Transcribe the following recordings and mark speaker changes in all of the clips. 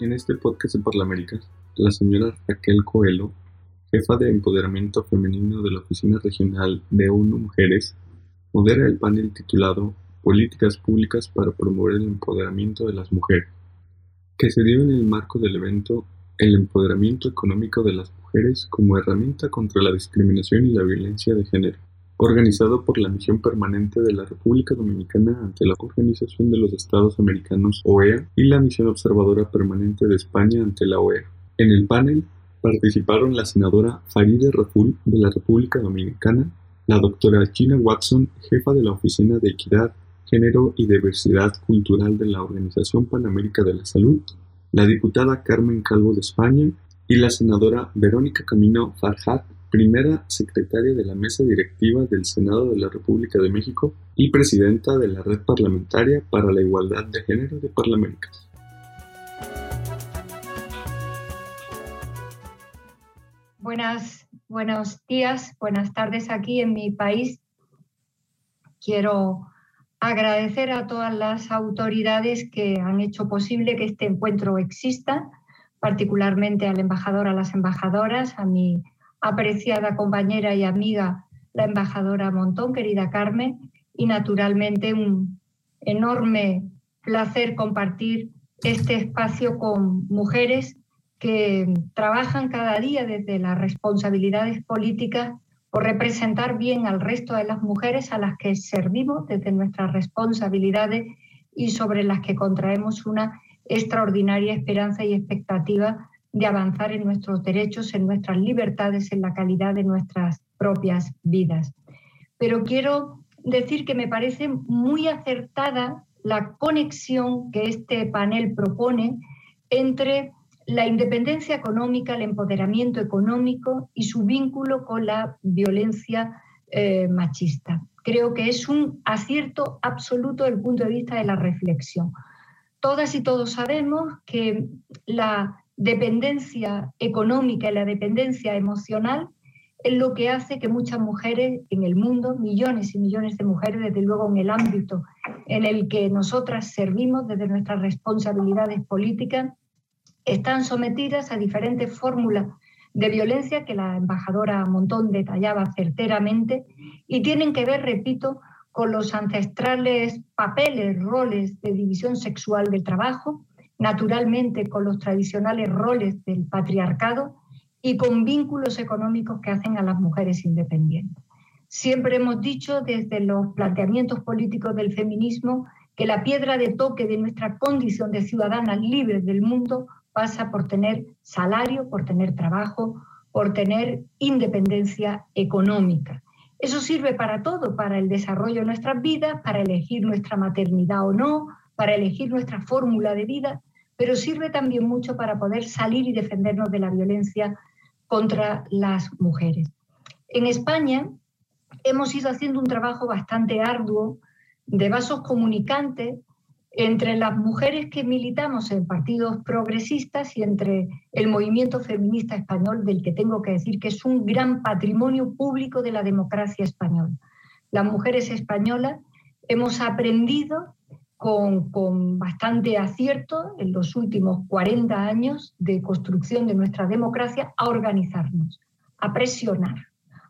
Speaker 1: En este podcast de Parlamérica, la señora Raquel Coelho, jefa de empoderamiento femenino de la Oficina Regional de ONU Mujeres, modera el panel titulado Políticas Públicas para promover el empoderamiento de las mujeres, que se dio en el marco del evento El empoderamiento económico de las mujeres como herramienta contra la discriminación y la violencia de género organizado por la Misión Permanente de la República Dominicana ante la Organización de los Estados Americanos OEA y la Misión Observadora Permanente de España ante la OEA. En el panel participaron la senadora Farideh Raful de la República Dominicana, la doctora Gina Watson, jefa de la Oficina de Equidad, Género y Diversidad Cultural de la Organización Panamérica de la Salud, la diputada Carmen Calvo de España y la senadora Verónica Camino Farhat primera secretaria de la Mesa Directiva del Senado de la República de México y presidenta de la Red Parlamentaria para la Igualdad de Género de Parlaméricas.
Speaker 2: Buenas, buenos días, buenas tardes aquí en mi país. Quiero agradecer a todas las autoridades que han hecho posible que este encuentro exista, particularmente al embajador, a las embajadoras, a mi apreciada compañera y amiga, la embajadora Montón, querida Carmen, y naturalmente un enorme placer compartir este espacio con mujeres que trabajan cada día desde las responsabilidades políticas por representar bien al resto de las mujeres a las que servimos desde nuestras responsabilidades y sobre las que contraemos una extraordinaria esperanza y expectativa de avanzar en nuestros derechos, en nuestras libertades, en la calidad de nuestras propias vidas. Pero quiero decir que me parece muy acertada la conexión que este panel propone entre la independencia económica, el empoderamiento económico y su vínculo con la violencia eh, machista. Creo que es un acierto absoluto desde el punto de vista de la reflexión. Todas y todos sabemos que la dependencia económica y la dependencia emocional es lo que hace que muchas mujeres en el mundo, millones y millones de mujeres, desde luego en el ámbito en el que nosotras servimos desde nuestras responsabilidades políticas, están sometidas a diferentes fórmulas de violencia que la embajadora Montón detallaba certeramente y tienen que ver, repito, con los ancestrales papeles, roles de división sexual del trabajo, naturalmente con los tradicionales roles del patriarcado y con vínculos económicos que hacen a las mujeres independientes. Siempre hemos dicho desde los planteamientos políticos del feminismo que la piedra de toque de nuestra condición de ciudadanas libres del mundo pasa por tener salario, por tener trabajo, por tener independencia económica. Eso sirve para todo, para el desarrollo de nuestras vidas, para elegir nuestra maternidad o no, para elegir nuestra fórmula de vida, pero sirve también mucho para poder salir y defendernos de la violencia contra las mujeres. En España hemos ido haciendo un trabajo bastante arduo de vasos comunicantes entre las mujeres que militamos en partidos progresistas y entre el movimiento feminista español, del que tengo que decir que es un gran patrimonio público de la democracia española. Las mujeres españolas hemos aprendido con, bastante acierto en los últimos 40 años de construcción de nuestra democracia a organizarnos, a presionar,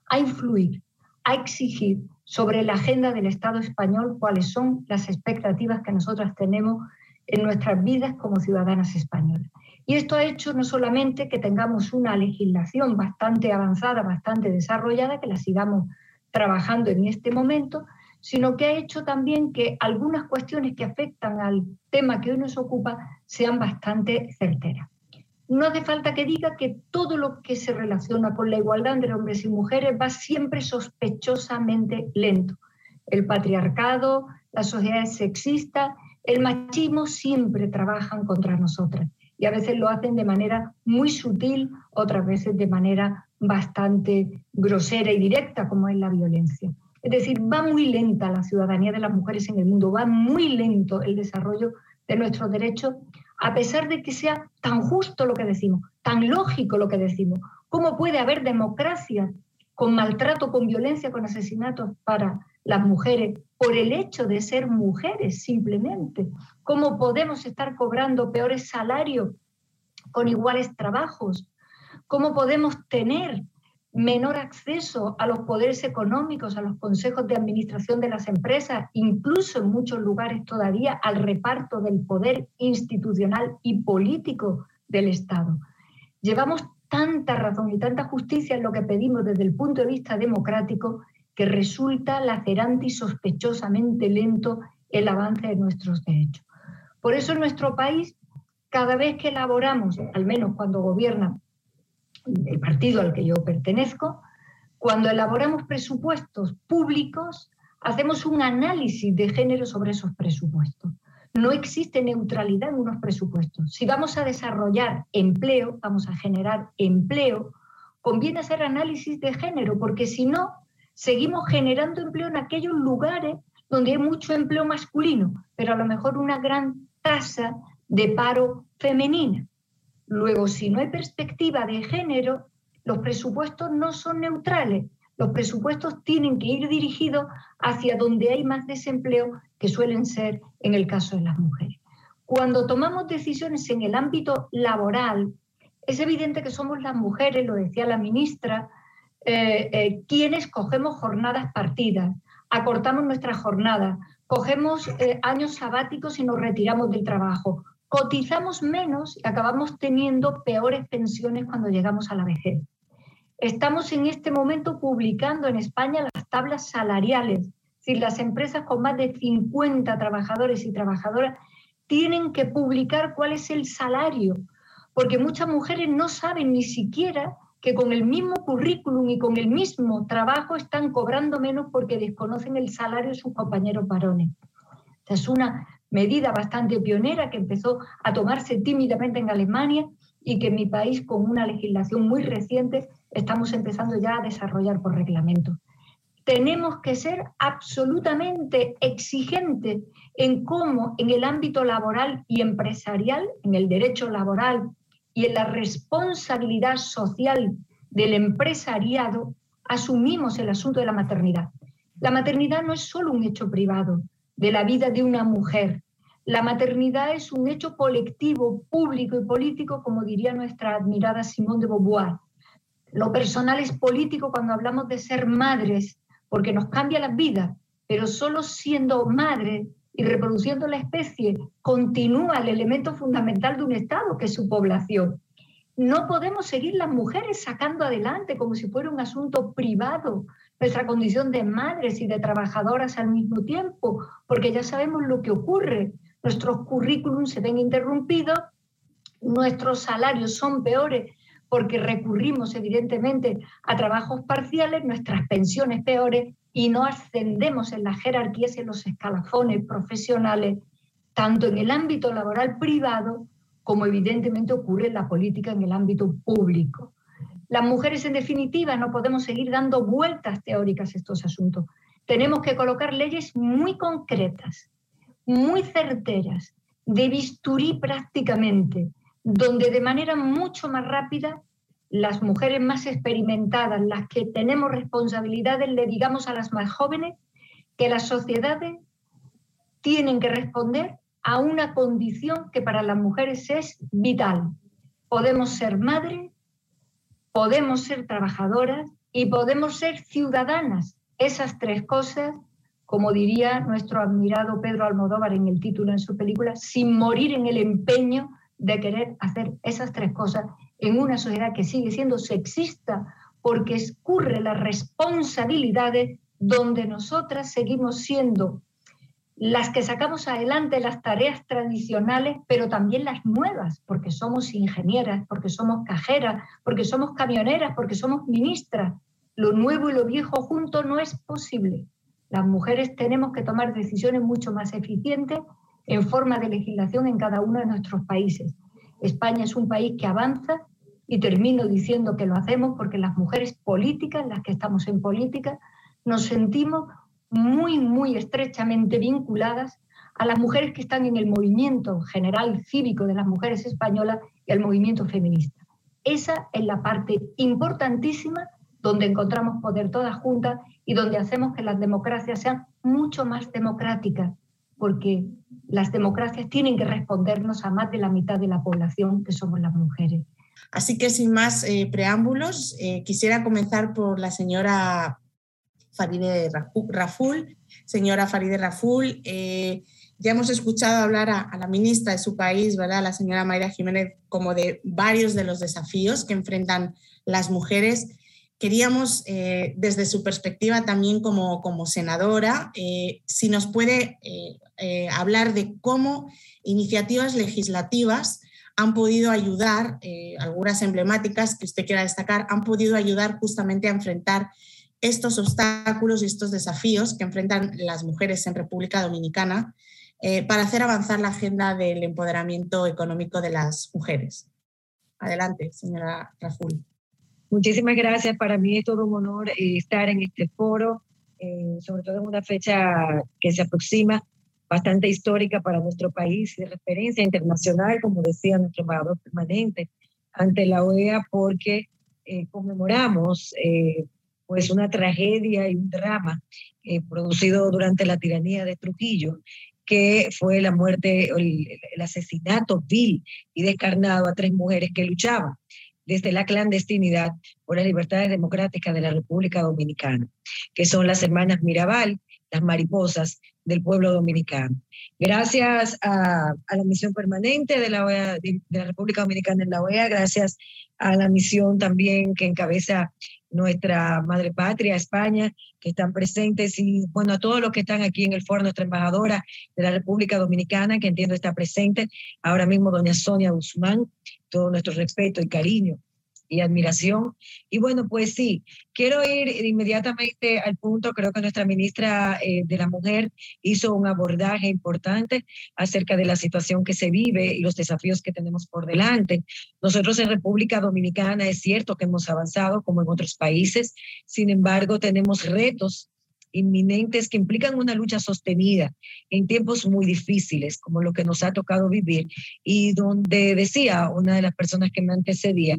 Speaker 2: a influir, a exigir sobre la agenda del Estado español cuáles son las expectativas que nosotras tenemos en nuestras vidas como ciudadanas españolas. Y esto ha hecho no solamente que tengamos una legislación bastante avanzada, bastante desarrollada, que la sigamos trabajando en este momento, sino que ha hecho también que algunas cuestiones que afectan al tema que hoy nos ocupa sean bastante certeras. No hace falta que diga que todo lo que se relaciona con la igualdad entre hombres y mujeres va siempre sospechosamente lento. El patriarcado, la sociedad sexista, el machismo siempre trabajan contra nosotras y a veces lo hacen de manera muy sutil, otras veces de manera bastante grosera y directa, como es la violencia. Es decir, va muy lenta la ciudadanía de las mujeres en el mundo, va muy lento el desarrollo de nuestros derechos, a pesar de que sea tan justo lo que decimos, tan lógico lo que decimos. ¿Cómo puede haber democracia con maltrato, con violencia, con asesinatos para las mujeres por el hecho de ser mujeres simplemente? ¿Cómo podemos estar cobrando peores salarios con iguales trabajos? ¿Cómo podemos tener menor acceso a los poderes económicos, a los consejos de administración de las empresas, incluso en muchos lugares todavía al reparto del poder institucional y político del Estado. Llevamos tanta razón y tanta justicia en lo que pedimos desde el punto de vista democrático que resulta lacerante y sospechosamente lento el avance de nuestros derechos. Por eso en nuestro país, cada vez que elaboramos, al menos cuando gobierna el partido al que yo pertenezco, cuando elaboramos presupuestos públicos, hacemos un análisis de género sobre esos presupuestos. No existe neutralidad en unos presupuestos. Si vamos a desarrollar empleo, vamos a generar empleo, conviene hacer análisis de género, porque si no, seguimos generando empleo en aquellos lugares donde hay mucho empleo masculino, pero a lo mejor una gran tasa de paro femenina. Luego, si no hay perspectiva de género, los presupuestos no son neutrales. Los presupuestos tienen que ir dirigidos hacia donde hay más desempleo, que suelen ser en el caso de las mujeres. Cuando tomamos decisiones en el ámbito laboral, es evidente que somos las mujeres, lo decía la ministra, eh, eh, quienes cogemos jornadas partidas, acortamos nuestra jornada, cogemos eh, años sabáticos y nos retiramos del trabajo, cotizamos menos y acabamos teniendo peores pensiones cuando llegamos a la vejez. Estamos en este momento publicando en España las tablas salariales. Si las empresas con más de 50 trabajadores y trabajadoras tienen que publicar cuál es el salario, porque muchas mujeres no saben ni siquiera que con el mismo currículum y con el mismo trabajo están cobrando menos porque desconocen el salario de sus compañeros varones. es una medida bastante pionera que empezó a tomarse tímidamente en Alemania y que en mi país, con una legislación muy reciente, estamos empezando ya a desarrollar por reglamento. Tenemos que ser absolutamente exigentes en cómo en el ámbito laboral y empresarial, en el derecho laboral y en la responsabilidad social del empresariado, asumimos el asunto de la maternidad. La maternidad no es solo un hecho privado de la vida de una mujer, la maternidad es un hecho colectivo, público y político, como diría nuestra admirada Simone de Beauvoir. Lo personal es político cuando hablamos de ser madres, porque nos cambia la vida, pero solo siendo madre y reproduciendo la especie continúa el elemento fundamental de un Estado, que es su población. No podemos seguir las mujeres sacando adelante como si fuera un asunto privado nuestra condición de madres y de trabajadoras al mismo tiempo, porque ya sabemos lo que ocurre nuestros currículums se ven interrumpidos, nuestros salarios son peores porque recurrimos evidentemente a trabajos parciales, nuestras pensiones peores y no ascendemos en las jerarquías y en los escalafones profesionales, tanto en el ámbito laboral privado como evidentemente ocurre en la política en el ámbito público. Las mujeres, en definitiva, no podemos seguir dando vueltas teóricas a estos asuntos. Tenemos que colocar leyes muy concretas, muy certeras, de bisturí prácticamente, donde de manera mucho más rápida las mujeres más experimentadas, las que tenemos responsabilidades, le digamos a las más jóvenes que las sociedades tienen que responder a una condición que para las mujeres es vital. Podemos ser madres, podemos ser trabajadoras y podemos ser ciudadanas. Esas tres cosas como diría nuestro admirado Pedro Almodóvar en el título en su película, sin morir en el empeño de querer hacer esas tres cosas en una sociedad que sigue siendo sexista porque escurre las responsabilidades donde nosotras seguimos siendo las que sacamos adelante las tareas tradicionales, pero también las nuevas, porque somos ingenieras, porque somos cajeras, porque somos camioneras, porque somos ministras. Lo nuevo y lo viejo junto no es posible. Las mujeres tenemos que tomar decisiones mucho más eficientes en forma de legislación en cada uno de nuestros países. España es un país que avanza y termino diciendo que lo hacemos porque las mujeres políticas, las que estamos en política, nos sentimos muy, muy estrechamente vinculadas a las mujeres que están en el movimiento general cívico de las mujeres españolas y al movimiento feminista. Esa es la parte importantísima donde encontramos poder todas juntas y donde hacemos que las democracias sean mucho más democráticas. porque las democracias tienen que respondernos a más de la mitad de la población que somos las mujeres.
Speaker 3: Así que sin más eh, preámbulos, eh, quisiera comenzar por la señora Faride Raful. Señora Faride Raful, eh, ya hemos escuchado hablar a, la ministra de su país, ¿verdad? La señora Mayra Jiménez, como de varios de los desafíos que enfrentan las mujeres. Queríamos, desde su perspectiva también como, como senadora, si nos puede hablar de cómo iniciativas legislativas han podido ayudar, eh, algunas emblemáticas que usted quiera destacar, han podido ayudar justamente a enfrentar estos obstáculos y estos desafíos que enfrentan las mujeres en República Dominicana eh, para hacer avanzar la agenda del empoderamiento económico de las mujeres. Adelante, señora Raful.
Speaker 4: Muchísimas gracias. Para mí es todo un honor eh, estar en este foro, sobre todo en una fecha que se aproxima bastante histórica para nuestro país, de referencia internacional, como decía nuestro embajador permanente ante la OEA, porque eh, conmemoramos eh, pues una tragedia y un drama eh, producido durante la tiranía de Trujillo, que fue la muerte, el, el asesinato vil y descarnado a tres mujeres que luchaban desde la clandestinidad por las libertades democráticas de la República Dominicana, que son las hermanas Mirabal, las mariposas del pueblo dominicano. Gracias a, la misión permanente de la, OEA, de, la República Dominicana en la OEA, gracias a la misión también que encabeza nuestra madre patria, España, que están presentes, y bueno, a todos los que están aquí en el foro, nuestra embajadora de la República Dominicana, que entiendo está presente, ahora mismo doña Sonia Guzmán, todo nuestro respeto y cariño y admiración. Y bueno, pues sí, quiero ir inmediatamente al punto. Creo que nuestra ministra eh, de la Mujer hizo un abordaje importante acerca de la situación que se vive y los desafíos que tenemos por delante. Nosotros en República Dominicana es cierto que hemos avanzado como en otros países, sin embargo tenemos retos inminentes que implican una lucha sostenida en tiempos muy difíciles, como lo que nos ha tocado vivir, y donde decía una de las personas que me antecedía,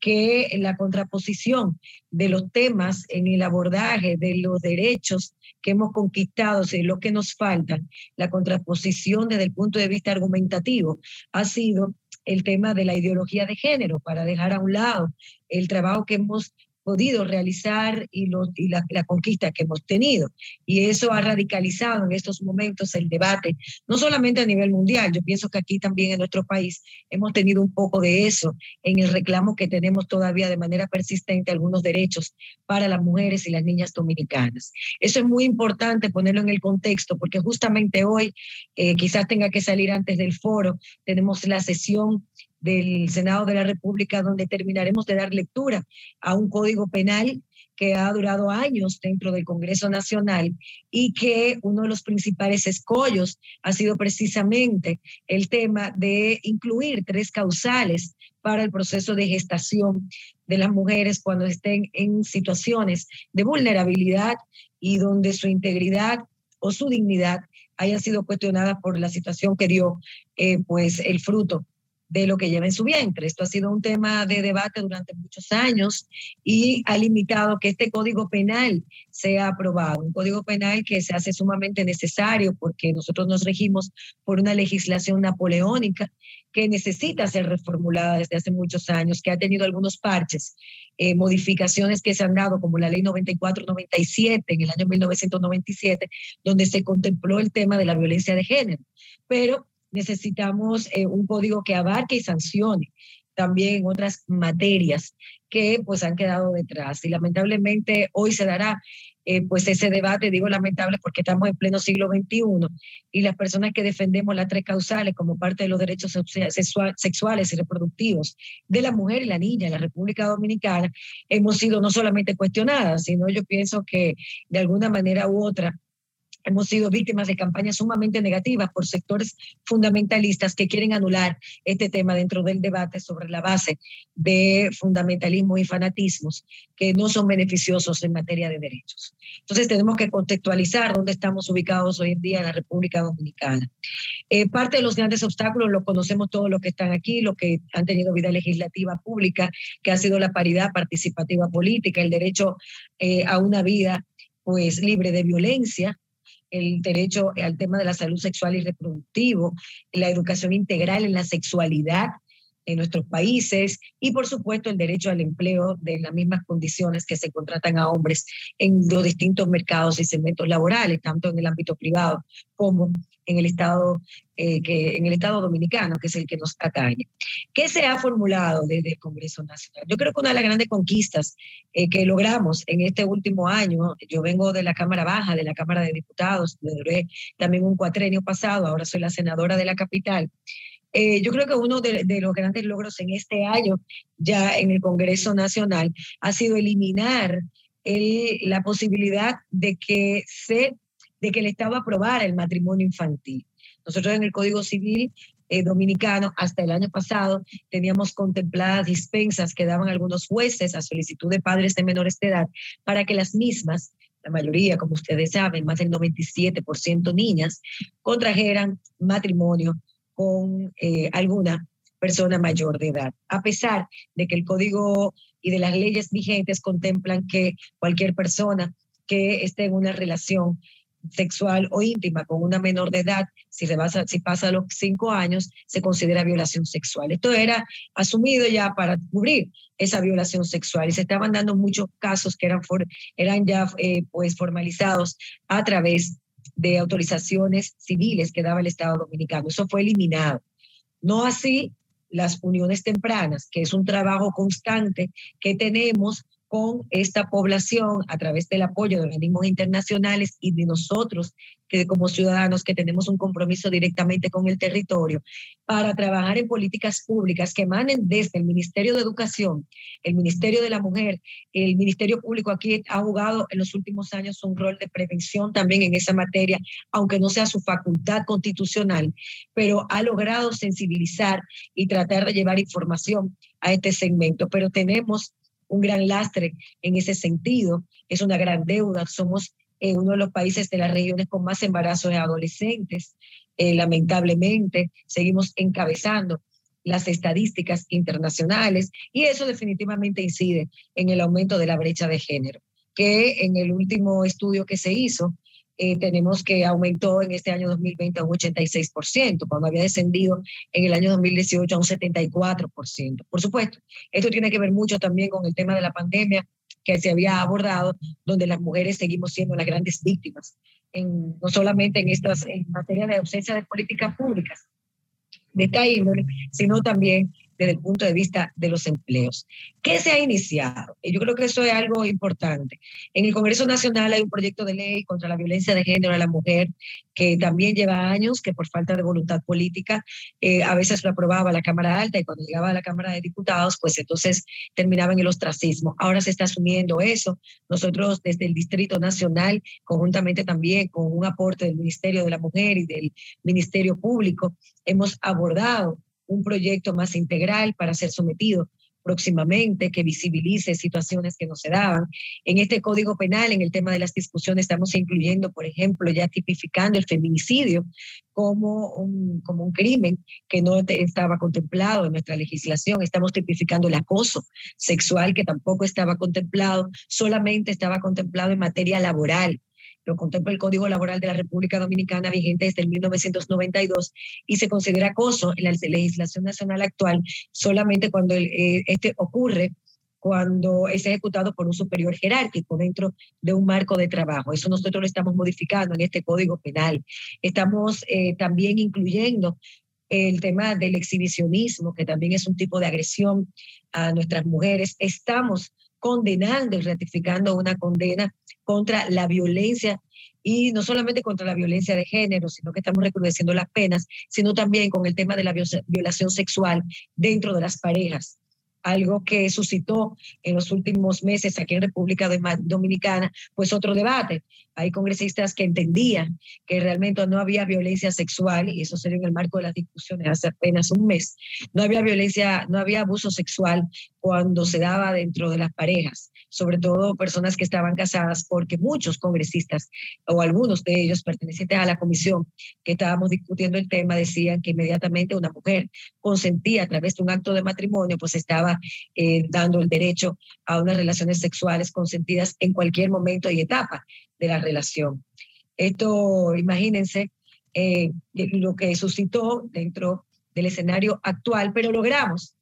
Speaker 4: que la contraposición de los temas en el abordaje de los derechos que hemos conquistado y lo que nos faltan, la contraposición desde el punto de vista argumentativo ha sido el tema de la ideología de género, para dejar a un lado el trabajo que hemos podido realizar y, y la, conquista que hemos tenido. Y eso ha radicalizado en estos momentos el debate, no solamente a nivel mundial, yo pienso que aquí también en nuestro país hemos tenido un poco de eso en el reclamo que tenemos todavía de manera persistente algunos derechos para las mujeres y las niñas dominicanas. Eso es muy importante ponerlo en el contexto porque justamente hoy, eh, quizás tenga que salir antes del foro, tenemos la sesión del Senado de la República, donde terminaremos de dar lectura a un código penal que ha durado años dentro del Congreso Nacional y que uno de los principales escollos ha sido precisamente el tema de incluir tres causales para el proceso de gestación de las mujeres cuando estén en situaciones de vulnerabilidad y donde su integridad o su dignidad haya sido cuestionada por la situación que dio eh, pues el fruto de lo que lleva en su vientre. Esto ha sido un tema de debate durante muchos años y ha limitado que este código penal sea aprobado. Un código penal que se hace sumamente necesario porque nosotros nos regimos por una legislación napoleónica que necesita ser reformulada desde hace muchos años, que ha tenido algunos parches, eh, modificaciones que se han dado, como la ley 94-97 en el año 1997, donde se contempló el tema de la violencia de género. Pero necesitamos eh, un código que abarque y sancione también otras materias que pues han quedado detrás. Y lamentablemente hoy se dará eh, pues ese debate, digo lamentable porque estamos en pleno siglo XXI y las personas que defendemos las tres causales como parte de los derechos sexuales y reproductivos de la mujer y la niña en la República Dominicana hemos sido no solamente cuestionadas, sino yo pienso que de alguna manera u otra hemos sido víctimas de campañas sumamente negativas por sectores fundamentalistas que quieren anular este tema dentro del debate sobre la base de fundamentalismo y fanatismos que no son beneficiosos en materia de derechos. Entonces tenemos que contextualizar dónde estamos ubicados hoy en día en la República Dominicana. Eh, parte de los grandes obstáculos lo conocemos todos los que están aquí, los que han tenido vida legislativa pública, que ha sido la paridad participativa política, el derecho eh, a una vida pues libre de violencia, el derecho al tema de la salud sexual y reproductivo, la educación integral en la sexualidad, en nuestros países y por supuesto el derecho al empleo de las mismas condiciones que se contratan a hombres en los distintos mercados y segmentos laborales, tanto en el ámbito privado como en el Estado, eh, que, en el Estado dominicano, que es el que nos atañe. ¿Qué se ha formulado desde el Congreso Nacional? Yo creo que una de las grandes conquistas eh, que logramos en este último año, yo vengo de la Cámara Baja, de la Cámara de Diputados, me duré también un cuatrenio pasado, ahora soy la senadora de la capital, eh, yo creo que uno de, los grandes logros en este año, ya en el Congreso Nacional, ha sido eliminar la posibilidad de que, se, de que el Estado aprobara el matrimonio infantil. Nosotros en el Código Civil eh, dominicano hasta el año pasado teníamos contempladas dispensas que daban algunos jueces a solicitud de padres de menores de edad para que las mismas, la mayoría, como ustedes saben, más del 97% niñas, contrajeran matrimonio con eh, alguna persona mayor de edad, a pesar de que el código y de las leyes vigentes contemplan que cualquier persona que esté en una relación sexual o íntima con una menor de edad, si, se pasa, si pasa los cinco años, se considera violación sexual. Esto era asumido ya para cubrir esa violación sexual y se estaban dando muchos casos que eran, eran ya eh, pues formalizados a través de autorizaciones civiles que daba el Estado Dominicano. Eso fue eliminado. No así las uniones tempranas, que es un trabajo constante que tenemos con esta población a través del apoyo de organismos internacionales y de nosotros que como ciudadanos que tenemos un compromiso directamente con el territorio para trabajar en políticas públicas que emanen desde el Ministerio de Educación, el Ministerio de la Mujer, el Ministerio Público aquí ha jugado en los últimos años un rol de prevención también en esa materia, aunque no sea su facultad constitucional, pero ha logrado sensibilizar y tratar de llevar información a este segmento. Pero tenemos un gran lastre en ese sentido, es una gran deuda, somos eh, uno de los países de las regiones con más embarazos de adolescentes, eh, lamentablemente, seguimos encabezando las estadísticas internacionales y eso definitivamente incide en el aumento de la brecha de género, que en el último estudio que se hizo, eh, tenemos que aumentó en este año 2020 a un 86%, cuando había descendido en el año 2018 a un 74%. Por supuesto, esto tiene que ver mucho también con el tema de la pandemia que se había abordado, donde las mujeres seguimos siendo las grandes víctimas, en, no solamente en, estas, en materia de ausencia de políticas públicas de esta índole, sino también desde el punto de vista de los empleos. ¿Qué se ha iniciado? Y yo creo que eso es algo importante. En el Congreso Nacional hay un proyecto de ley contra la violencia de género a la mujer que también lleva años, que por falta de voluntad política eh, a veces lo aprobaba la Cámara Alta y cuando llegaba a la Cámara de Diputados, pues entonces terminaba en el ostracismo. Ahora se está asumiendo eso. Nosotros desde el Distrito Nacional, conjuntamente también con un aporte del Ministerio de la Mujer y del Ministerio Público, hemos abordado un proyecto más integral para ser sometido próximamente, que visibilice situaciones que no se daban. En este Código Penal, en el tema de las discusiones, estamos incluyendo, por ejemplo, ya tipificando el feminicidio como un, como un crimen que no estaba contemplado en nuestra legislación. Estamos tipificando el acoso sexual, que tampoco estaba contemplado, solamente estaba contemplado en materia laboral lo contempla el Código Laboral de la República Dominicana vigente desde el 1992 y se considera acoso en la legislación nacional actual solamente cuando eh, este ocurre cuando es ejecutado por un superior jerárquico dentro de un marco de trabajo. Eso nosotros lo estamos modificando en este Código Penal. Estamos eh, también incluyendo el tema del exhibicionismo, que también es un tipo de agresión a nuestras mujeres. Estamos condenando y ratificando una condena contra la violencia y no solamente contra la violencia de género, sino que estamos recrudeciendo las penas, sino también con el tema de la violación sexual dentro de las parejas algo que suscitó en los últimos meses aquí en República Dominicana, pues otro debate. Hay congresistas que entendían que realmente no había violencia sexual, y eso sería en el marco de las discusiones hace apenas un mes, no había violencia, no había abuso sexual cuando se daba dentro de las parejas, sobre todo personas que estaban casadas, porque muchos congresistas o algunos de ellos pertenecientes a la comisión que estábamos discutiendo el tema decían que inmediatamente una mujer consentía a través de un acto de matrimonio, pues estaba eh, dando el derecho a unas relaciones sexuales consentidas en cualquier momento y etapa de la relación. Esto, imagínense, eh, lo que suscitó dentro del escenario actual, pero logramos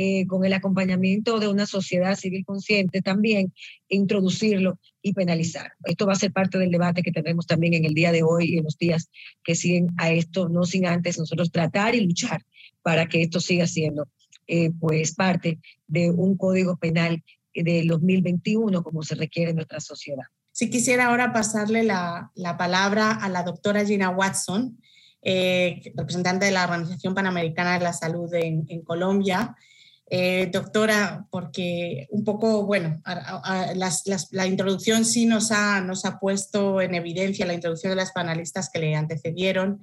Speaker 4: eh, con el acompañamiento de una sociedad civil consciente también, introducirlo y penalizar. Esto va a ser parte del debate que tenemos también en el día de hoy y en los días que siguen a esto, no sin antes nosotros tratar y luchar para que esto siga siendo eh, pues parte de un código penal del 2021 como se requiere en nuestra sociedad.
Speaker 3: Si quisiera ahora pasarle la, la palabra a la doctora Gina Watson, eh, representante de la Organización Panamericana de la Salud en, en Colombia, eh, doctora, porque un poco, bueno, la introducción sí nos ha, nos ha puesto en evidencia, la introducción de las panelistas que le antecedieron,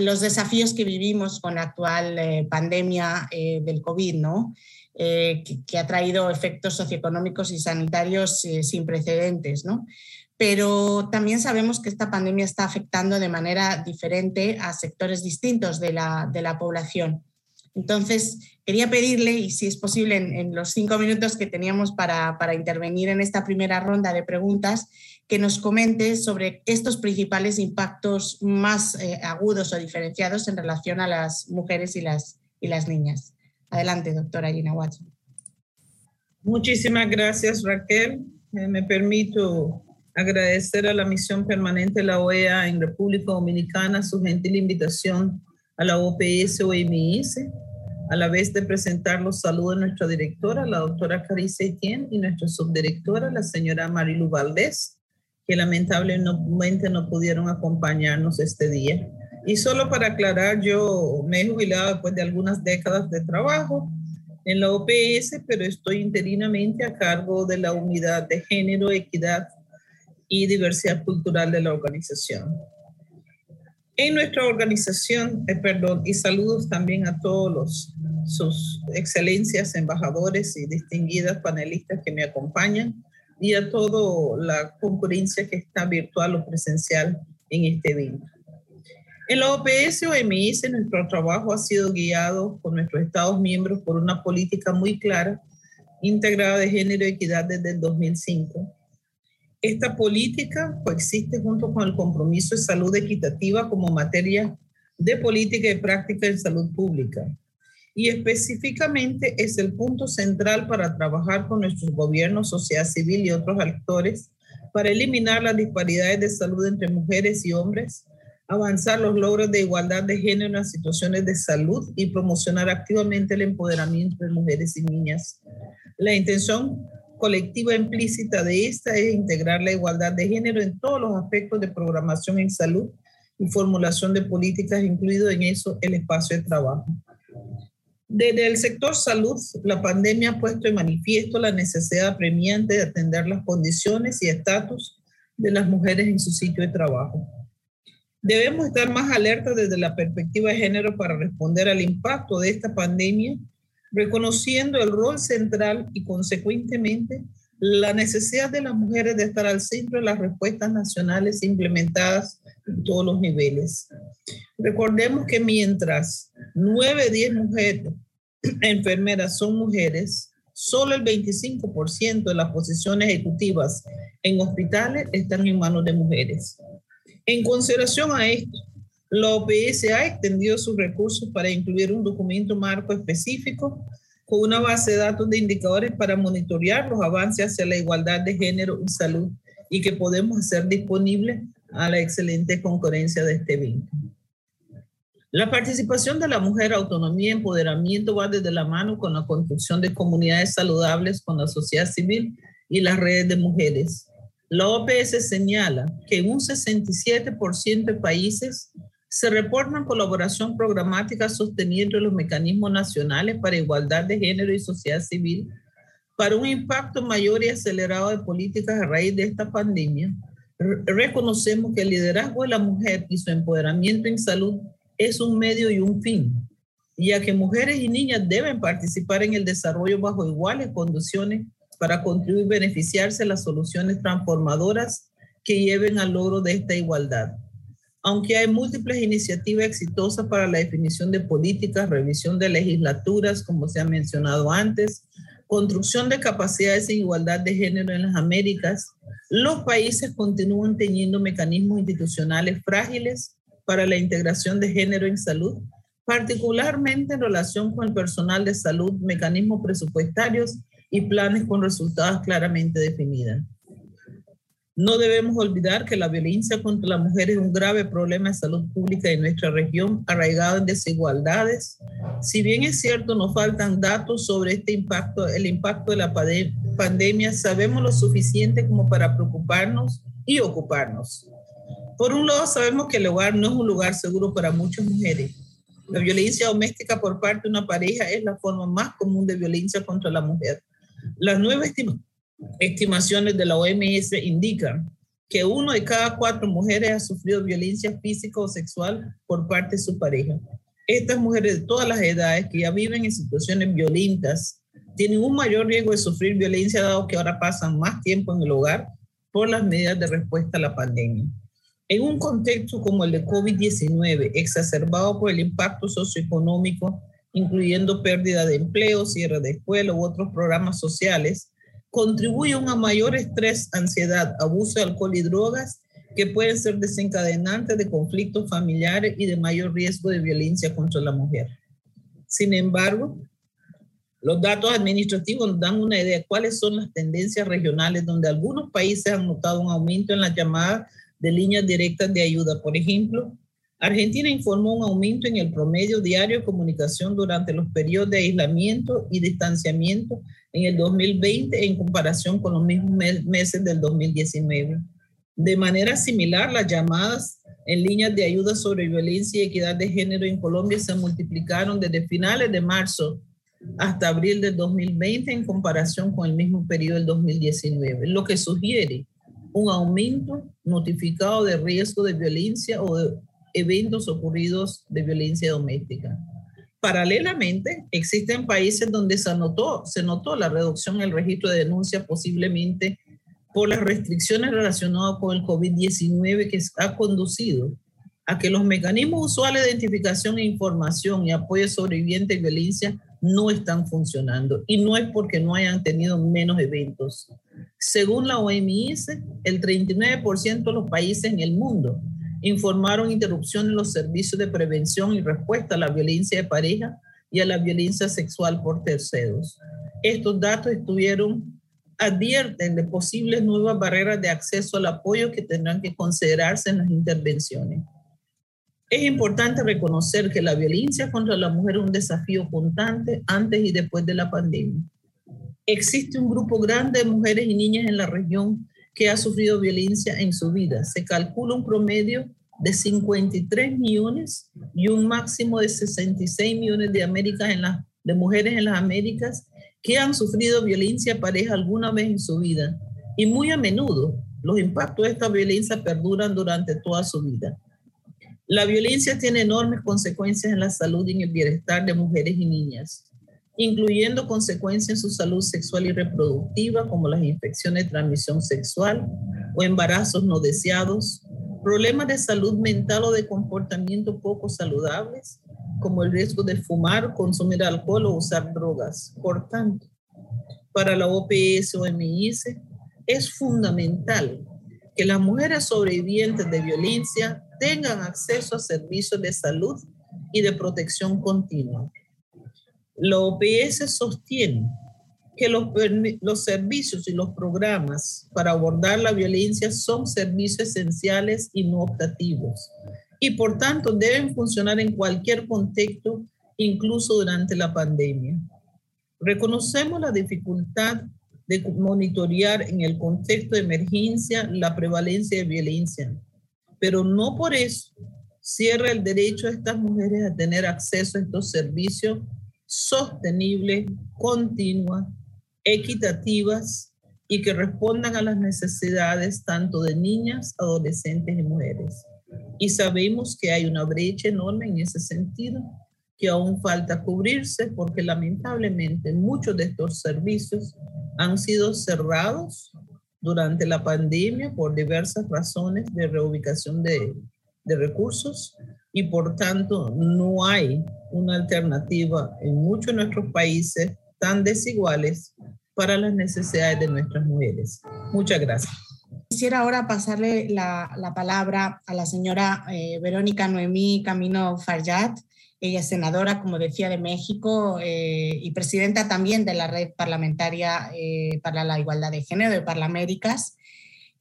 Speaker 3: los desafíos que vivimos con la actual eh, pandemia eh, del COVID, ¿no? Que, que, ha traído efectos socioeconómicos y sanitarios sin precedentes, ¿no? Pero también sabemos que esta pandemia está afectando de manera diferente a sectores distintos de la, de la población. Entonces, quería pedirle, y si es posible en, los cinco minutos que teníamos para, intervenir en esta primera ronda de preguntas, que nos comente sobre estos principales impactos más eh, agudos o diferenciados en relación a las mujeres y las, y las niñas. Adelante, doctora Gina Watson.
Speaker 5: Muchísimas gracias, Raquel. Eh, me permito agradecer a la misión permanente de la OEA en República Dominicana su gentil invitación a la OPS OMS a la vez de presentar los saludos nuestra directora, la doctora Carissa Etienne, y nuestra subdirectora, la señora Marilu Valdés, que lamentablemente no pudieron acompañarnos este día. Y solo para aclarar, yo me he jubilado después de algunas décadas de trabajo en la OPS, pero estoy interinamente a cargo de la unidad de género, equidad y diversidad cultural de la organización. En nuestra organización, eh, perdón, y saludos también a todos los, sus excelencias, embajadores y distinguidas panelistas que me acompañan y a toda la concurrencia que está virtual o presencial en este evento. En la OPS OMS, nuestro trabajo ha sido guiado por nuestros Estados miembros por una política muy clara, integrada de género y equidad desde el 2005 esta política coexiste junto con el compromiso de salud equitativa como materia de política y práctica en salud pública. Y específicamente es el punto central para trabajar con nuestros gobiernos, sociedad civil y otros actores para eliminar las disparidades de salud entre mujeres y hombres, avanzar los logros de igualdad de género en las situaciones de salud y promocionar activamente el empoderamiento de mujeres y niñas. La intención colectiva implícita de esta es integrar la igualdad de género en todos los aspectos de programación en salud y formulación de políticas, incluido en eso el espacio de trabajo. Desde el sector salud, la pandemia ha puesto en manifiesto la necesidad apremiante de atender las condiciones y estatus de las mujeres en su sitio de trabajo. Debemos estar más alertas desde la perspectiva de género para responder al impacto de esta pandemia reconociendo el rol central y consecuentemente la necesidad de las mujeres de estar al centro de las respuestas nacionales implementadas en todos los niveles. Recordemos que mientras 9 de 10 mujeres enfermeras son mujeres, solo el 25% de las posiciones ejecutivas en hospitales están en manos de mujeres. En consideración a esto, la OPS ha extendido sus recursos para incluir un documento marco específico con una base de datos de indicadores para monitorear los avances hacia la igualdad de género y salud y que podemos hacer disponible a la excelente concurrencia de este evento. La participación de la mujer, autonomía y empoderamiento va desde la mano con la construcción de comunidades saludables con la sociedad civil y las redes de mujeres. La OPS señala que en un 67% de países se reportan colaboración programática sosteniendo los mecanismos nacionales para igualdad de género y sociedad civil para un impacto mayor y acelerado de políticas a raíz de esta pandemia. reconocemos que el liderazgo de la mujer y su empoderamiento en salud es un medio y un fin, ya que mujeres y niñas deben participar en el desarrollo bajo iguales condiciones para contribuir y beneficiarse de las soluciones transformadoras que lleven al logro de esta igualdad. Aunque hay múltiples iniciativas exitosas para la definición de políticas, revisión de legislaturas, como se ha mencionado antes, construcción de capacidades e igualdad de género en las Américas, los países continúan teniendo mecanismos institucionales frágiles para la integración de género en salud, particularmente en relación con el personal de salud, mecanismos presupuestarios y planes con resultados claramente definidos. No debemos olvidar que la violencia contra la mujer es un grave problema de salud pública en nuestra región, arraigado en desigualdades. Si bien es cierto, nos faltan datos sobre este impacto, el impacto de la pandemia, sabemos lo suficiente como para preocuparnos y ocuparnos. Por un lado, sabemos que el hogar no es un lugar seguro para muchas mujeres. La violencia doméstica por parte de una pareja es la forma más común de violencia contra la mujer. Las nuevas estimaciones de la OMS indican que uno de cada cuatro mujeres ha sufrido violencia física o sexual por parte de su pareja. Estas mujeres de todas las edades que ya viven en situaciones violentas tienen un mayor riesgo de sufrir violencia dado que ahora pasan más tiempo en el hogar por las medidas de respuesta a la pandemia. En un contexto como el de COVID-19, exacerbado por el impacto socioeconómico, incluyendo pérdida de empleo, cierre de escuelas u otros programas sociales, contribuye a mayor estrés, ansiedad, abuso de alcohol y drogas que pueden ser desencadenantes de conflictos familiares y de mayor riesgo de violencia contra la mujer. Sin embargo, los datos administrativos nos dan una idea de cuáles son las tendencias regionales donde algunos países han notado un aumento en las llamadas de líneas directas de ayuda. Por ejemplo, Argentina informó un aumento en el promedio diario de comunicación durante los periodos de aislamiento y distanciamiento en el 2020 en comparación con los mismos meses del 2019. De manera similar, las llamadas en líneas de ayuda sobre violencia y equidad de género en Colombia se multiplicaron desde finales de marzo hasta abril del 2020 en comparación con el mismo periodo del 2019, lo que sugiere un aumento notificado de riesgo de violencia o de eventos ocurridos de violencia doméstica. Paralelamente, existen países donde se notó, se notó la reducción en el registro de denuncias posiblemente por las restricciones relacionadas con el COVID-19 que ha conducido a que los mecanismos usuales de identificación e información y apoyo a sobrevivientes de violencia no están funcionando. Y no es porque no hayan tenido menos eventos. Según la OMS, el 39% de los países en el mundo informaron interrupción en los servicios de prevención y respuesta a la violencia de pareja y a la violencia sexual por terceros. Estos datos estuvieron, advierten de posibles nuevas barreras de acceso al apoyo que tendrán que considerarse en las intervenciones. Es importante reconocer que la violencia contra la mujer es un desafío constante antes y después de la pandemia. Existe un grupo grande de mujeres y niñas en la región que ha sufrido violencia en su vida. Se calcula un promedio de 53 millones y un máximo de 66 millones de, mujeres en las Américas que han sufrido violencia pareja alguna vez en su vida. Y muy a menudo los impactos de esta violencia perduran durante toda su vida. La violencia tiene enormes consecuencias en la salud y en el bienestar de mujeres y niñas incluyendo consecuencias en su salud sexual y reproductiva, como las infecciones de transmisión sexual o embarazos no deseados, problemas de salud mental o de comportamiento poco saludables, como el riesgo de fumar, consumir alcohol o usar drogas. Por tanto, para la OPS o MIS es fundamental que las mujeres sobrevivientes de violencia tengan acceso a servicios de salud y de protección continua la OPS sostiene que los, los, servicios y los programas para abordar la violencia son servicios esenciales y no optativos y por tanto deben funcionar en cualquier contexto, incluso durante la pandemia. Reconocemos la dificultad de monitorear en el contexto de emergencia la prevalencia de violencia, pero no por eso cierra el derecho de estas mujeres a tener acceso a estos servicios sostenibles, continuas, equitativas y que respondan a las necesidades tanto de niñas, adolescentes y mujeres. Y sabemos que hay una brecha enorme en ese sentido que aún falta cubrirse porque lamentablemente muchos de estos servicios han sido cerrados durante la pandemia por diversas razones de reubicación de, de recursos y por tanto no hay una alternativa en muchos de nuestros países tan desiguales para las necesidades de nuestras mujeres. Muchas gracias.
Speaker 3: Quisiera ahora pasarle la, la palabra a la señora eh, Verónica Noemí Camino Fayad. Ella es senadora, como decía, de México eh, y presidenta también de la Red Parlamentaria eh, para la Igualdad de Género de Parlaméricas.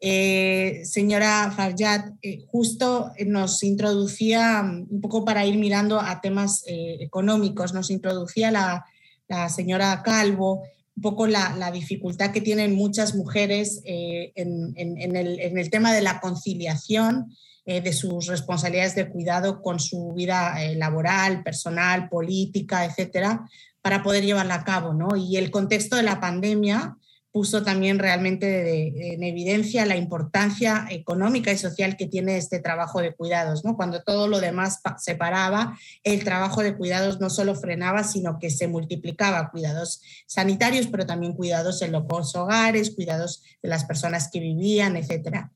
Speaker 3: Señora Fayad, justo nos introducía, un poco para ir mirando a temas económicos, nos introducía la, la señora Calvo un poco la, dificultad que tienen muchas mujeres eh, en, el, tema de la conciliación eh, de sus responsabilidades de cuidado con su vida eh, laboral, personal, política, etcétera, para poder llevarla a cabo. ¿no? Y el contexto de la pandemia puso también realmente en evidencia la importancia económica y social que tiene este trabajo de cuidados. ¿no? Cuando todo lo demás se paraba, el trabajo de cuidados no solo frenaba, sino que se multiplicaba. Cuidados sanitarios, pero también cuidados en los hogares, cuidados de las personas que vivían, etc.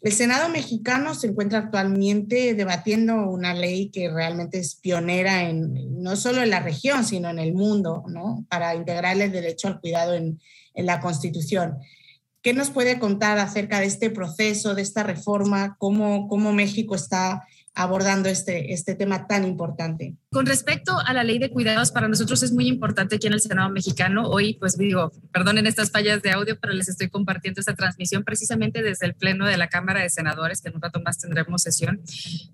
Speaker 3: El Senado mexicano se encuentra actualmente debatiendo una ley que realmente es pionera en, no solo en la región, sino en el mundo, ¿no? para integrar el derecho al cuidado en, en la Constitución. ¿Qué nos puede contar acerca de este proceso, de esta reforma, cómo, cómo México está abordando este, este tema tan importante?
Speaker 6: Con respecto a la ley de cuidados, para nosotros es muy importante aquí en el Senado mexicano. Hoy, pues digo, perdonen estas fallas de audio, pero les estoy compartiendo esta transmisión precisamente desde el Pleno de la Cámara de Senadores, que en un rato más tendremos sesión,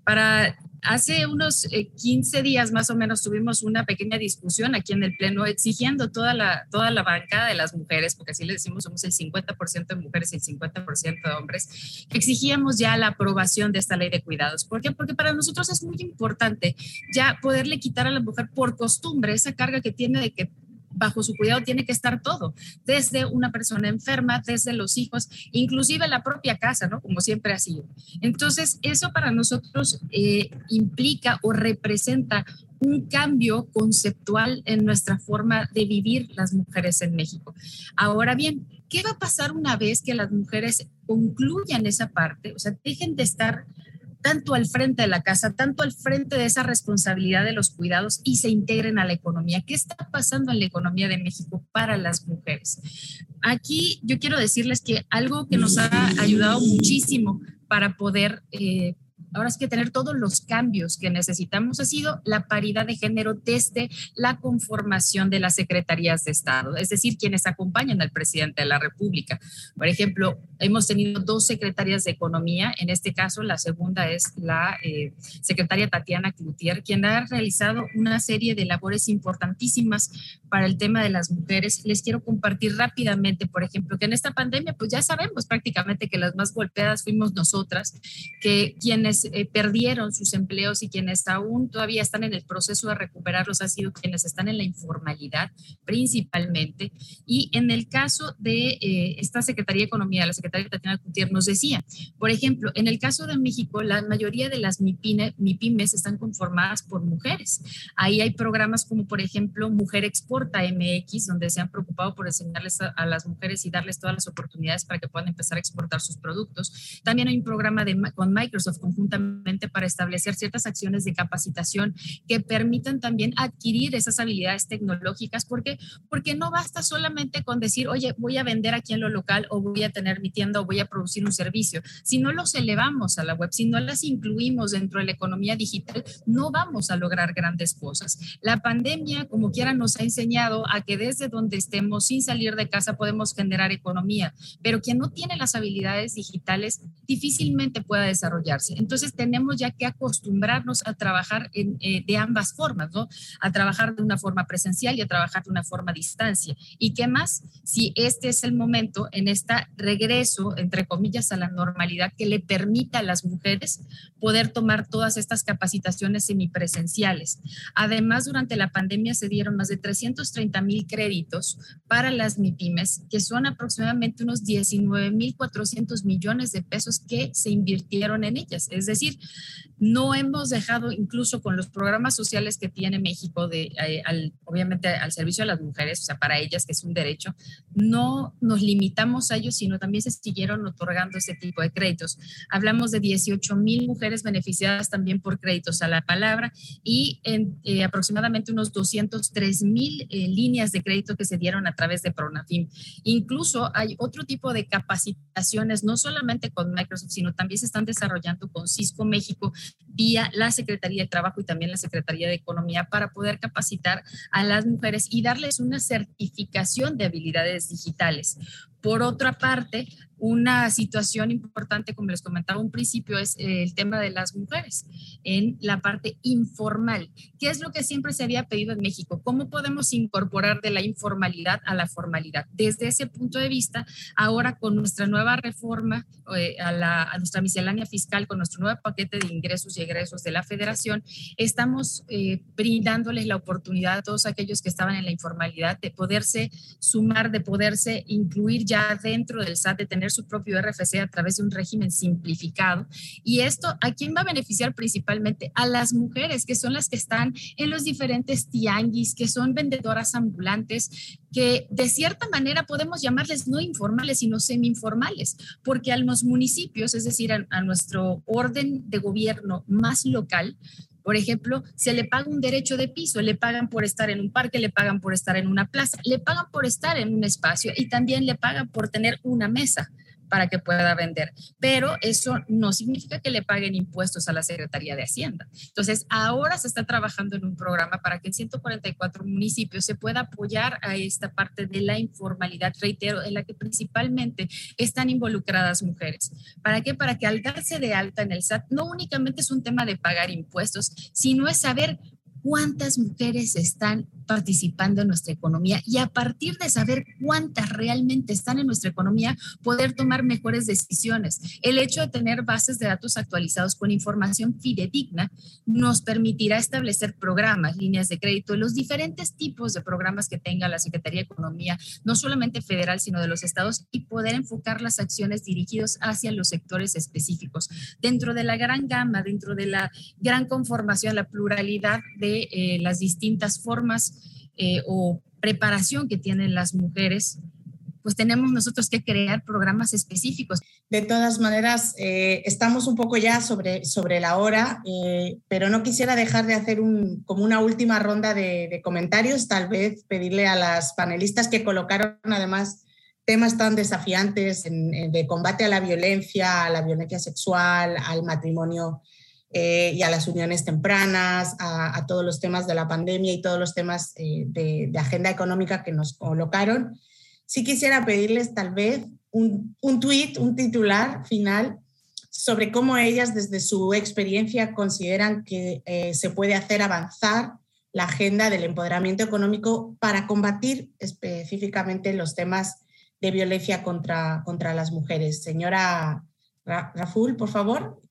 Speaker 6: para hace unos 15 eh, días más o menos tuvimos una pequeña discusión aquí en el Pleno exigiendo toda la, toda la bancada de las mujeres, porque así le decimos, somos el 50% de mujeres y el 50% de hombres, exigíamos ya la aprobación de esta ley de cuidados. ¿Por qué? Porque para nosotros es muy importante ya poderle quitar a la mujer por costumbre esa carga que tiene de que bajo su cuidado tiene que estar todo, desde una persona enferma, desde los hijos, inclusive la propia casa, ¿no? Como siempre ha sido. Entonces, eso para nosotros eh, implica o representa un cambio conceptual en nuestra forma de vivir las mujeres en México. Ahora bien, ¿qué va a pasar una vez que las mujeres concluyan esa parte? O sea, dejen de estar tanto al frente de la casa, tanto al frente de esa responsabilidad de los cuidados y se integren a la economía. ¿Qué está pasando en la economía de México para las mujeres? Aquí yo quiero decirles que algo que nos ha ayudado muchísimo para poder eh, ahora es que tener todos los cambios que necesitamos ha sido la paridad de género desde la conformación de las secretarías de Estado, es decir, quienes acompañan al presidente de la República. Por ejemplo, hemos tenido dos secretarias de Economía, en este caso la segunda es la eh, secretaria Tatiana Cloutier, quien ha realizado una serie de labores importantísimas para el tema de las mujeres. Les quiero compartir rápidamente, por ejemplo, que en esta pandemia, pues ya sabemos prácticamente que las más golpeadas fuimos nosotras, que quienes eh, perdieron sus empleos y quienes aún todavía están en el proceso de recuperarlos ha sido quienes están en la informalidad principalmente. Y en el caso de eh, esta Secretaría de Economía, la secretaria Tatiana Gutiérrez nos decía, por ejemplo, en el caso de México, la mayoría de las MIPIMES están conformadas por mujeres. Ahí hay programas como, por ejemplo, Mujer Exporta MX, donde se han preocupado por enseñarles a, a las mujeres y darles todas las oportunidades para que puedan empezar a exportar sus productos. También hay un programa de, con Microsoft conjunta para establecer ciertas acciones de capacitación que permitan también adquirir esas habilidades tecnológicas, porque porque no basta solamente con decir, oye, voy a vender aquí en lo local o voy a tener mi tienda o voy a producir un servicio. Si no los elevamos a la web, si no las incluimos dentro de la economía digital, no vamos a lograr grandes cosas. La pandemia, como quiera, nos ha enseñado a que desde donde estemos, sin salir de casa, podemos generar economía, pero quien no tiene las habilidades digitales difícilmente pueda desarrollarse. Entonces, tenemos ya que acostumbrarnos a trabajar eh, de ambas formas, ¿no? A trabajar de una forma presencial y a trabajar de una forma a distancia. ¿Y qué más? Si este es el momento en este regreso, entre comillas, a la normalidad que le permita a las mujeres poder tomar todas estas capacitaciones semipresenciales. Además, durante la pandemia se dieron más de 330 mil créditos para las MIPIMES, que son aproximadamente unos 19 mil 400 millones de pesos que se invirtieron en ellas. Es Es decir, no hemos dejado, incluso con los programas sociales que tiene México, de, eh, al, obviamente al servicio de las mujeres, o sea, para ellas, que es un derecho, no nos limitamos a ellos, sino también se siguieron otorgando ese tipo de créditos. Hablamos de 18 mil mujeres beneficiadas también por créditos a la palabra y en, eh, aproximadamente unos 203 mil eh, líneas de crédito que se dieron a través de Pronafim. Incluso hay otro tipo de capacitaciones, no solamente con Microsoft, sino también se están desarrollando con Cisco México vía la Secretaría de Trabajo y también la Secretaría de Economía para poder capacitar a las mujeres y darles una certificación de habilidades digitales. Por otra parte, una situación importante, como les comentaba un principio, es eh, el tema de las mujeres en la parte informal. ¿Qué es lo que siempre se había pedido en México? ¿Cómo podemos incorporar de la informalidad a la formalidad? Desde ese punto de vista, ahora con nuestra nueva reforma eh, a, la, nuestra miscelánea fiscal, con nuestro nuevo paquete de ingresos y egresos de la federación, estamos eh, brindándoles la oportunidad a todos aquellos que estaban en la informalidad de poderse sumar, de poderse incluir ya dentro del SAT, de tener su propio RFC a través de un régimen simplificado. Y esto, ¿a quién va a beneficiar principalmente? A las mujeres, que son las que están en los diferentes tianguis, que son vendedoras ambulantes, que de cierta manera podemos llamarles no informales, sino semi-informales, porque a los municipios, es decir, a, a nuestro orden de gobierno más local, por ejemplo, se le paga un derecho de piso, le pagan por estar en un parque, le pagan por estar en una plaza, le pagan por estar en un espacio y también le pagan por tener una mesa para que pueda vender. Pero eso no significa que le paguen impuestos a la Secretaría de Hacienda. Entonces, ahora se está trabajando en un programa para que en 144 municipios se pueda apoyar a esta parte de la informalidad, reitero, en la que principalmente están involucradas mujeres. ¿Para qué? Para que al darse de alta en el SAT, no únicamente es un tema de pagar impuestos, sino es saber cuántas mujeres están participando en nuestra economía y a partir de saber cuántas realmente están en nuestra economía, poder tomar mejores decisiones. El hecho de tener bases de datos actualizados con información fidedigna nos permitirá establecer programas, líneas de crédito, los diferentes tipos de programas que tenga la Secretaría de Economía, no solamente federal, sino de los estados, y poder enfocar las acciones dirigidas hacia los sectores específicos. Dentro de la gran gama, dentro de la gran conformación, la pluralidad de eh, las distintas formas eh, o preparación que tienen las mujeres, pues tenemos nosotros que crear programas específicos.
Speaker 3: De todas maneras, eh, estamos un poco ya sobre, sobre la hora, pero no quisiera dejar de hacer un, como una última ronda de, comentarios, tal vez pedirle a las panelistas que colocaron además temas tan desafiantes en, de combate a la violencia, a la violencia sexual, al matrimonio eh, y a las uniones tempranas, a, todos los temas de la pandemia y todos los temas eh, de, agenda económica que nos colocaron. Sí quisiera pedirles tal vez un, un tuit, un titular final sobre cómo ellas desde su experiencia consideran que eh, se puede hacer avanzar la agenda del empoderamiento económico para combatir específicamente los temas de violencia contra, contra las mujeres. Señora Raful, por favor.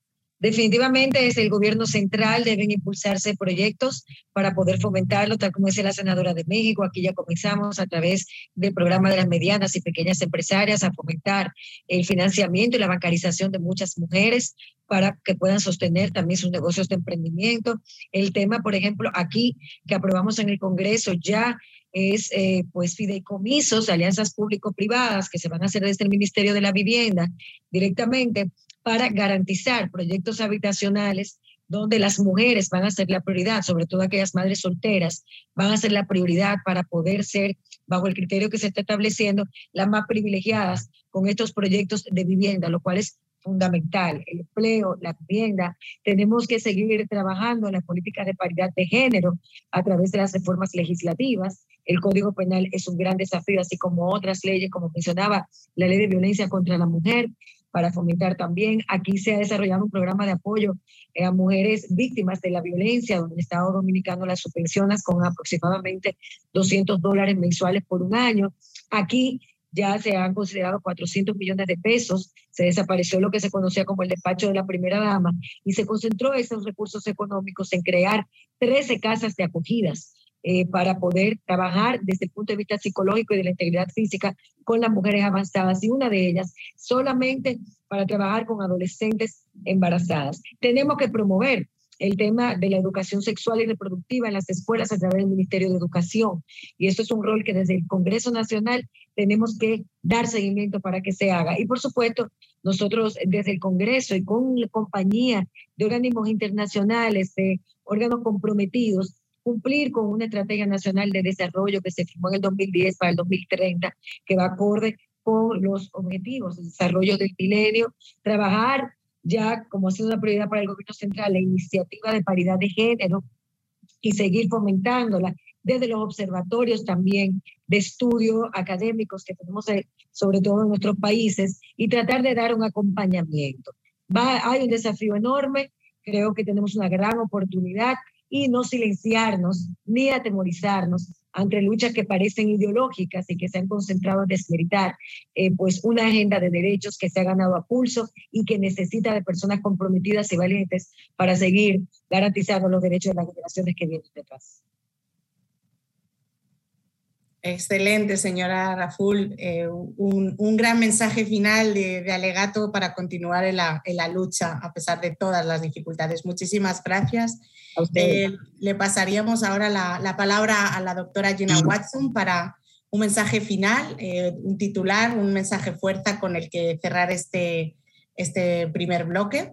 Speaker 4: Definitivamente desde el gobierno central deben impulsarse proyectos para poder fomentarlo, tal como dice la senadora de México. Aquí ya comenzamos a través del programa de las medianas y pequeñas empresarias a fomentar el financiamiento y la bancarización de muchas mujeres para que puedan sostener también sus negocios de emprendimiento. El tema, por ejemplo, aquí que aprobamos en el Congreso ya es eh, pues fideicomisos, alianzas público-privadas que se van a hacer desde el Ministerio de la Vivienda directamente para garantizar proyectos habitacionales donde las mujeres van a ser la prioridad, sobre todo aquellas madres solteras, van a ser la prioridad para poder ser, bajo el criterio que se está estableciendo, las más privilegiadas con estos proyectos de vivienda, lo cual es fundamental. El empleo, la vivienda. Tenemos que seguir trabajando en las políticas de paridad de género a través de las reformas legislativas. El Código Penal es un gran desafío, así como otras leyes, como mencionaba la Ley de Violencia contra la Mujer, para fomentar también. Aquí se ha desarrollado un programa de apoyo a mujeres víctimas de la violencia, donde el Estado Dominicano las subvenciona con aproximadamente 200 dólares mensuales por un año. Aquí ya se han considerado 400 millones de pesos, se desapareció lo que se conocía como el despacho de la primera dama y se concentró esos recursos económicos en crear 13 casas de acogidas eh, para poder trabajar desde el punto de vista psicológico y de la integridad física con las mujeres avanzadas y una de ellas solamente para trabajar con adolescentes embarazadas. Tenemos que promover el tema de la educación sexual y reproductiva en las escuelas a través del Ministerio de Educación. Y esto es un rol que desde el Congreso Nacional tenemos que dar seguimiento para que se haga. Y por supuesto, nosotros desde el Congreso y con compañía de organismos internacionales, de órganos comprometidos, cumplir con una estrategia nacional de desarrollo que se firmó en el 2010 para el 2030, que va acorde con los objetivos de desarrollo del milenio, trabajar ya como ha sido una prioridad para el gobierno central la iniciativa de paridad de género y seguir fomentándola desde los observatorios también de estudio académicos que tenemos eh, sobre todo en nuestros países y tratar de dar un acompañamiento. Va, hay un desafío enorme, creo que tenemos una gran oportunidad y no silenciarnos ni atemorizarnos ante luchas que parecen ideológicas y que se han concentrado en desmeritar eh, pues una agenda de derechos que se ha ganado a pulso y que necesita de personas comprometidas y valientes para seguir garantizando los derechos de las generaciones que vienen detrás.
Speaker 3: Excelente, señora Raful. Eh, un, gran mensaje final de, alegato para continuar en la, lucha a pesar de todas las dificultades. Muchísimas gracias. Eh, le pasaríamos ahora la, palabra a la doctora Gina Watson para un mensaje final, eh, un titular, un mensaje fuerza con el que cerrar este, este primer bloque.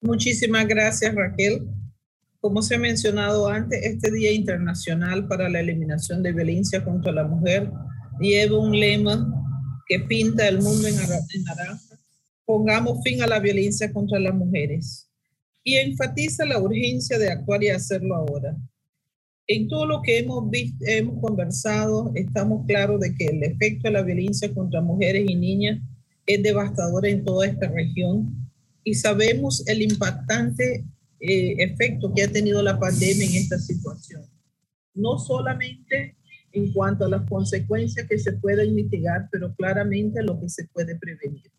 Speaker 5: Muchísimas gracias, Raquel. Como se ha mencionado antes, este Día Internacional para la Eliminación de Violencia contra la Mujer lleva un lema que pinta el mundo en naranja. Pongamos fin a la violencia contra las mujeres. Y enfatiza la urgencia de actuar y hacerlo ahora. En todo lo que hemos visto, hemos conversado, estamos claros de que el efecto de la violencia contra mujeres y niñas es devastador en toda esta región y sabemos el impactante eh, efecto que ha tenido la pandemia en esta situación. No solamente en cuanto a las consecuencias que se pueden mitigar, pero claramente lo que se puede prevenir.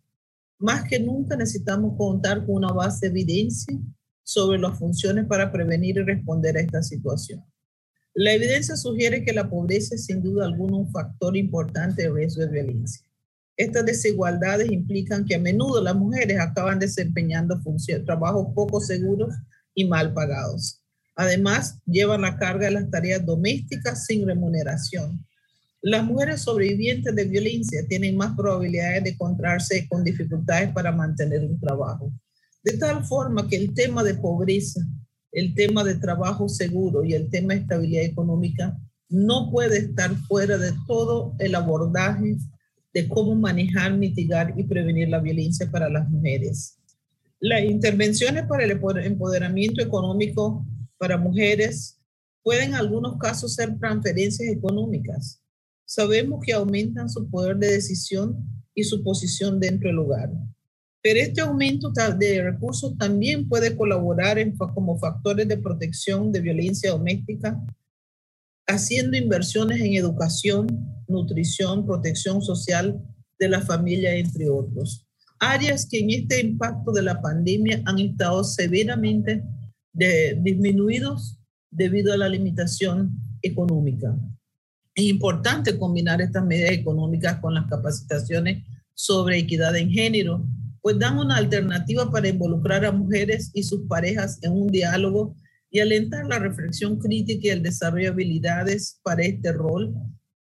Speaker 5: Más que nunca necesitamos contar con una base de evidencia sobre las funciones para prevenir y responder a esta situación. La evidencia sugiere que la pobreza es sin duda alguna un factor importante de riesgo de violencia. Estas desigualdades implican que a menudo las mujeres acaban desempeñando trabajos poco seguros y mal pagados. Además, llevan la carga de las tareas domésticas sin remuneración. Las mujeres sobrevivientes de violencia tienen más probabilidades de encontrarse con dificultades para mantener un trabajo. De tal forma que el tema de pobreza, el tema de trabajo seguro y el tema de estabilidad económica no puede estar fuera de todo el abordaje de cómo manejar, mitigar y prevenir la violencia para las mujeres. Las intervenciones para el empoderamiento económico para mujeres pueden en algunos casos ser transferencias económicas. Sabemos que aumentan su poder de decisión y su posición dentro del hogar. Pero este aumento de recursos también puede colaborar en, como factores de protección de violencia doméstica, haciendo inversiones en educación, nutrición, protección social de la familia, entre otros áreas que en este impacto de la pandemia han estado severamente disminuidos debido a la limitación económica. Es importante combinar estas medidas económicas con las capacitaciones sobre equidad en género, pues dan una alternativa para involucrar a mujeres y sus parejas en un diálogo y alentar la reflexión crítica y el desarrollo de habilidades para este rol,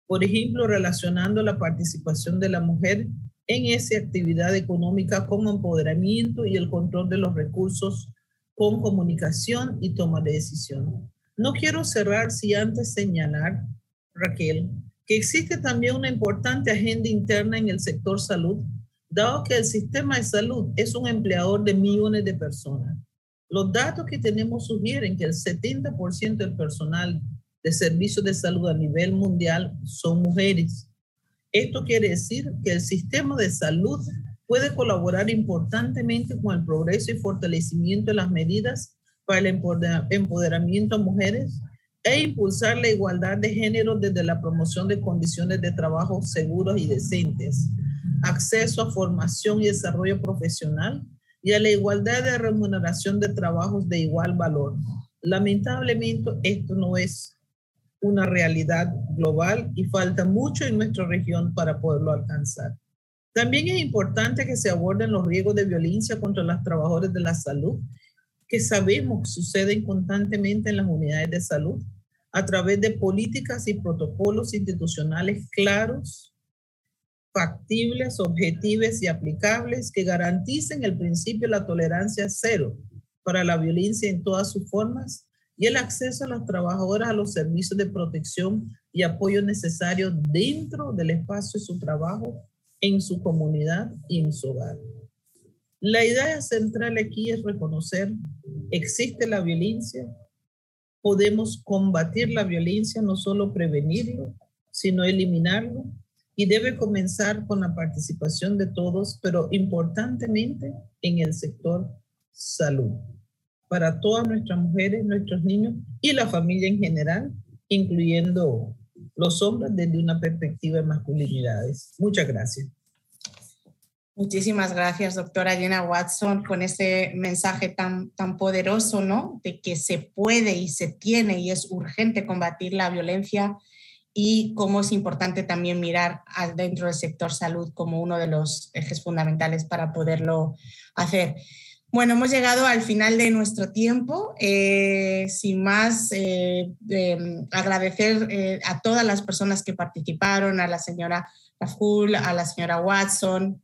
Speaker 5: por ejemplo, relacionando la participación de la mujer en esa actividad económica con empoderamiento y el control de los recursos con comunicación y toma de decisión. No quiero cerrar si antes señalar, Raquel, que existe también una importante agenda interna en el sector salud, dado que el sistema de salud es un empleador de millones de personas. Los datos que tenemos sugieren que el 70% del personal de servicios de salud a nivel mundial son mujeres. Esto quiere decir que el sistema de salud puede colaborar importantemente con el progreso y fortalecimiento de las medidas para el empoderamiento a mujeres e impulsar la igualdad de género desde la promoción de condiciones de trabajo seguros y decentes, acceso a formación y desarrollo profesional y a la igualdad de remuneración de trabajos de igual valor, Lamentablemente, esto no es una realidad global y falta mucho en nuestra región para poderlo alcanzar. También es importante que se aborden los riesgos de violencia contra los trabajadores de la salud, que sabemos suceden constantemente en las unidades de salud, a través de políticas y protocolos institucionales claros, factibles, objetivos y aplicables que garanticen el principio de la tolerancia cero para la violencia en todas sus formas y el acceso a las trabajadoras a los servicios de protección y apoyo necesario dentro del espacio de su trabajo, en su comunidad y en su hogar. La idea central aquí es reconocer, existe la violencia, podemos combatir la violencia, no solo prevenirlo, sino eliminarlo, y debe comenzar con la participación de todos, pero importantemente en el sector salud para todas nuestras mujeres, nuestros niños y la familia en general, incluyendo los hombres desde una perspectiva de masculinidades. Muchas gracias.
Speaker 3: Muchísimas gracias, doctora Jenna Watson, con ese mensaje tan, tan poderoso, ¿no? De que se puede y se tiene y es urgente combatir la violencia y cómo es importante también mirar dentro del sector salud como uno de los ejes fundamentales para poderlo hacer. Bueno, hemos llegado al final de nuestro tiempo. Eh, sin más, eh, agradecer eh, a todas las personas que participaron, a la señora Raful, a la señora Watson,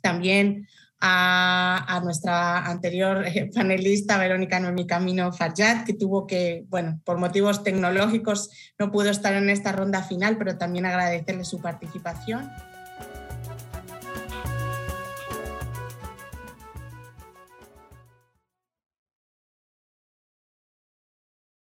Speaker 3: también a, nuestra anterior panelista, Verónica Noemi Camino Farjat, que tuvo que, bueno, por motivos tecnológicos no pudo estar en esta ronda final, pero también agradecerle su participación.